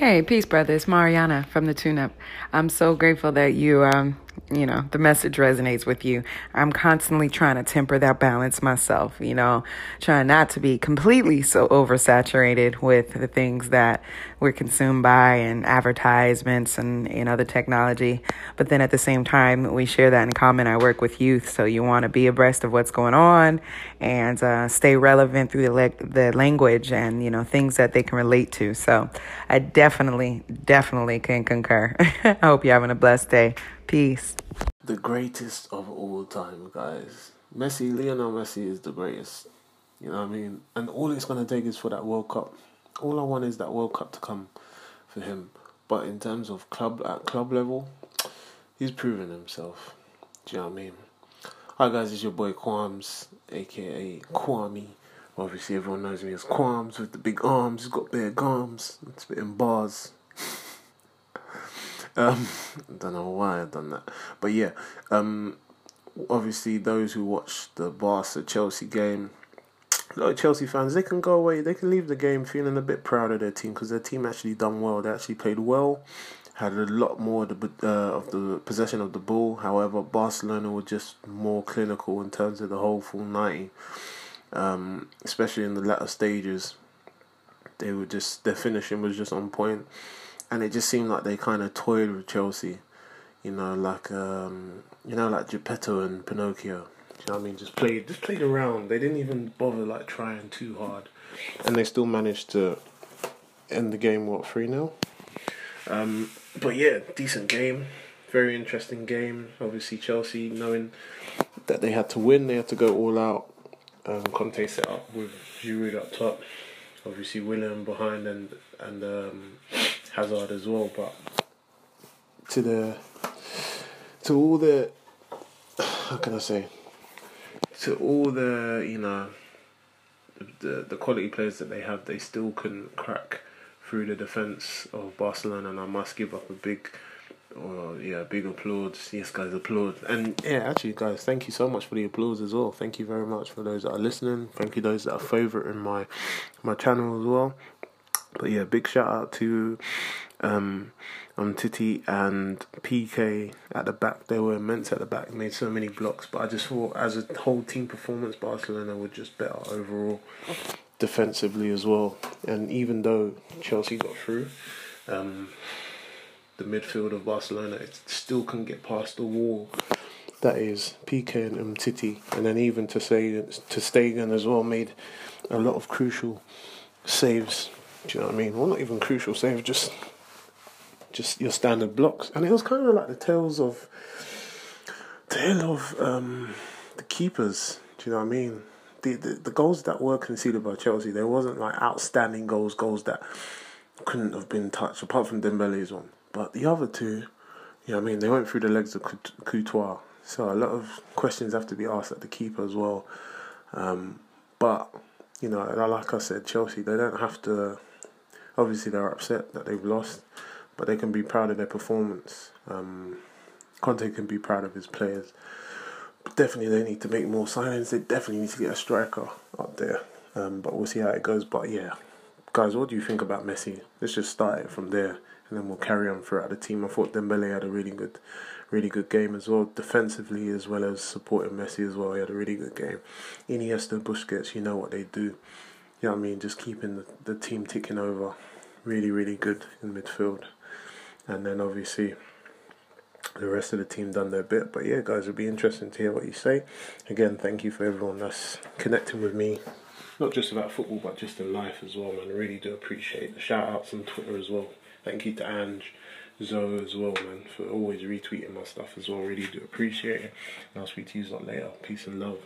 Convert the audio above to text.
Hey, peace, brother. It's Mariana from the Tune Up. I'm so grateful that you, um, you know, the message resonates with you. I'm constantly trying to temper that balance myself, you know, trying not to be completely so oversaturated with the things that we're consumed by and advertisements and, know, the technology. But then at the same time, we share that in common. I work with youth, so you want to be abreast of what's going on and uh, stay relevant through the, le- the language and, you know, things that they can relate to. So I definitely, definitely can concur. I hope you're having a blessed day. Peace. The greatest of all time, guys. Messi, Lionel Messi is the greatest. You know what I mean? And all it's going to take is for that World Cup. All I want is that World Cup to come for him. But in terms of club at club level, he's proven himself. Do you know what I mean? Hi guys, it's your boy Quams, aka Kwame. Obviously, everyone knows me as Quams with the big arms. He's got big arms. Spitting bars. Um, I don't know why I've done that, but yeah. Um, obviously, those who watch the Barca Chelsea game, a lot of Chelsea fans, they can go away. They can leave the game feeling a bit proud of their team because their team actually done well. They actually played well. Had a lot more of the, uh, of the possession of the ball. However, Barcelona were just more clinical in terms of the whole full ninety um, especially in the latter stages. They were just their finishing was just on point, and it just seemed like they kind of toyed with Chelsea, you know, like um, you know, like Geppetto and Pinocchio. you know what I mean? Just played, just played around. They didn't even bother like trying too hard, and they still managed to end the game what three 0 um, But yeah, decent game, very interesting game. Obviously, Chelsea knowing that they had to win, they had to go all out um, Conte set up with Giroud up top, obviously Willian behind and and um, Hazard as well. But to the to all the how can I say to all the you know the the quality players that they have, they still couldn't crack through the defense of Barcelona, and I must give up a big well, yeah, big applause. Yes, guys, applaud. And yeah, actually, guys, thank you so much for the applause as well. Thank you very much for those that are listening. Thank you those that are favoriting my my channel as well. But yeah, big shout out to um um Titi and Piqué at the back. They were immense at the back. Made so many blocks, but I just thought as a whole team performance, Barcelona were just better overall, defensively as well. And even though Chelsea got through. Um, the midfield of Barcelona, it still can get past the wall. That is Piqué and Umtiti, and then even to say ter Stegen as well made a lot of crucial saves. Do you know what I mean? Well, not even crucial saves, just just your standard blocks. And it was kind of like the tales of tale of um, the keepers. Do you know what I mean? The, the the goals that were conceded by Chelsea, there wasn't like outstanding goals, goals that couldn't have been touched apart from Dembele's one. But the other two, you know, I mean, they went through the legs of Courtois, so a lot of questions have to be asked at the keeper as well. Um, but you know, like I said, Chelsea they don't have to. Obviously, they're upset that they've lost, but they can be proud of their performance. Um, Conte can be proud of his players. But definitely, they need to make more signings. They definitely need to get a striker up there. Um, but we'll see how it goes. But yeah, guys, what do you think about Messi? Let's just start it from there and then we'll carry on throughout the team. I thought Dembele had a really good, really good game as well, defensively as well as supporting Messi as well. He had a really good game. Iniesta, Busquets, you know what they do. You know what I mean? Just keeping the, the team ticking over. Really, really good in midfield. And then obviously the rest of the team done their bit. But yeah, guys, it'll be interesting to hear what you say. Again, thank you for everyone that's connecting with me. Not just about football, but just in life as well, man. I really do appreciate the shout outs on Twitter as well. Thank you to Ange, Zoe as well, man, for always retweeting my stuff as well. Really do appreciate it. And I'll speak to you later. Peace and love.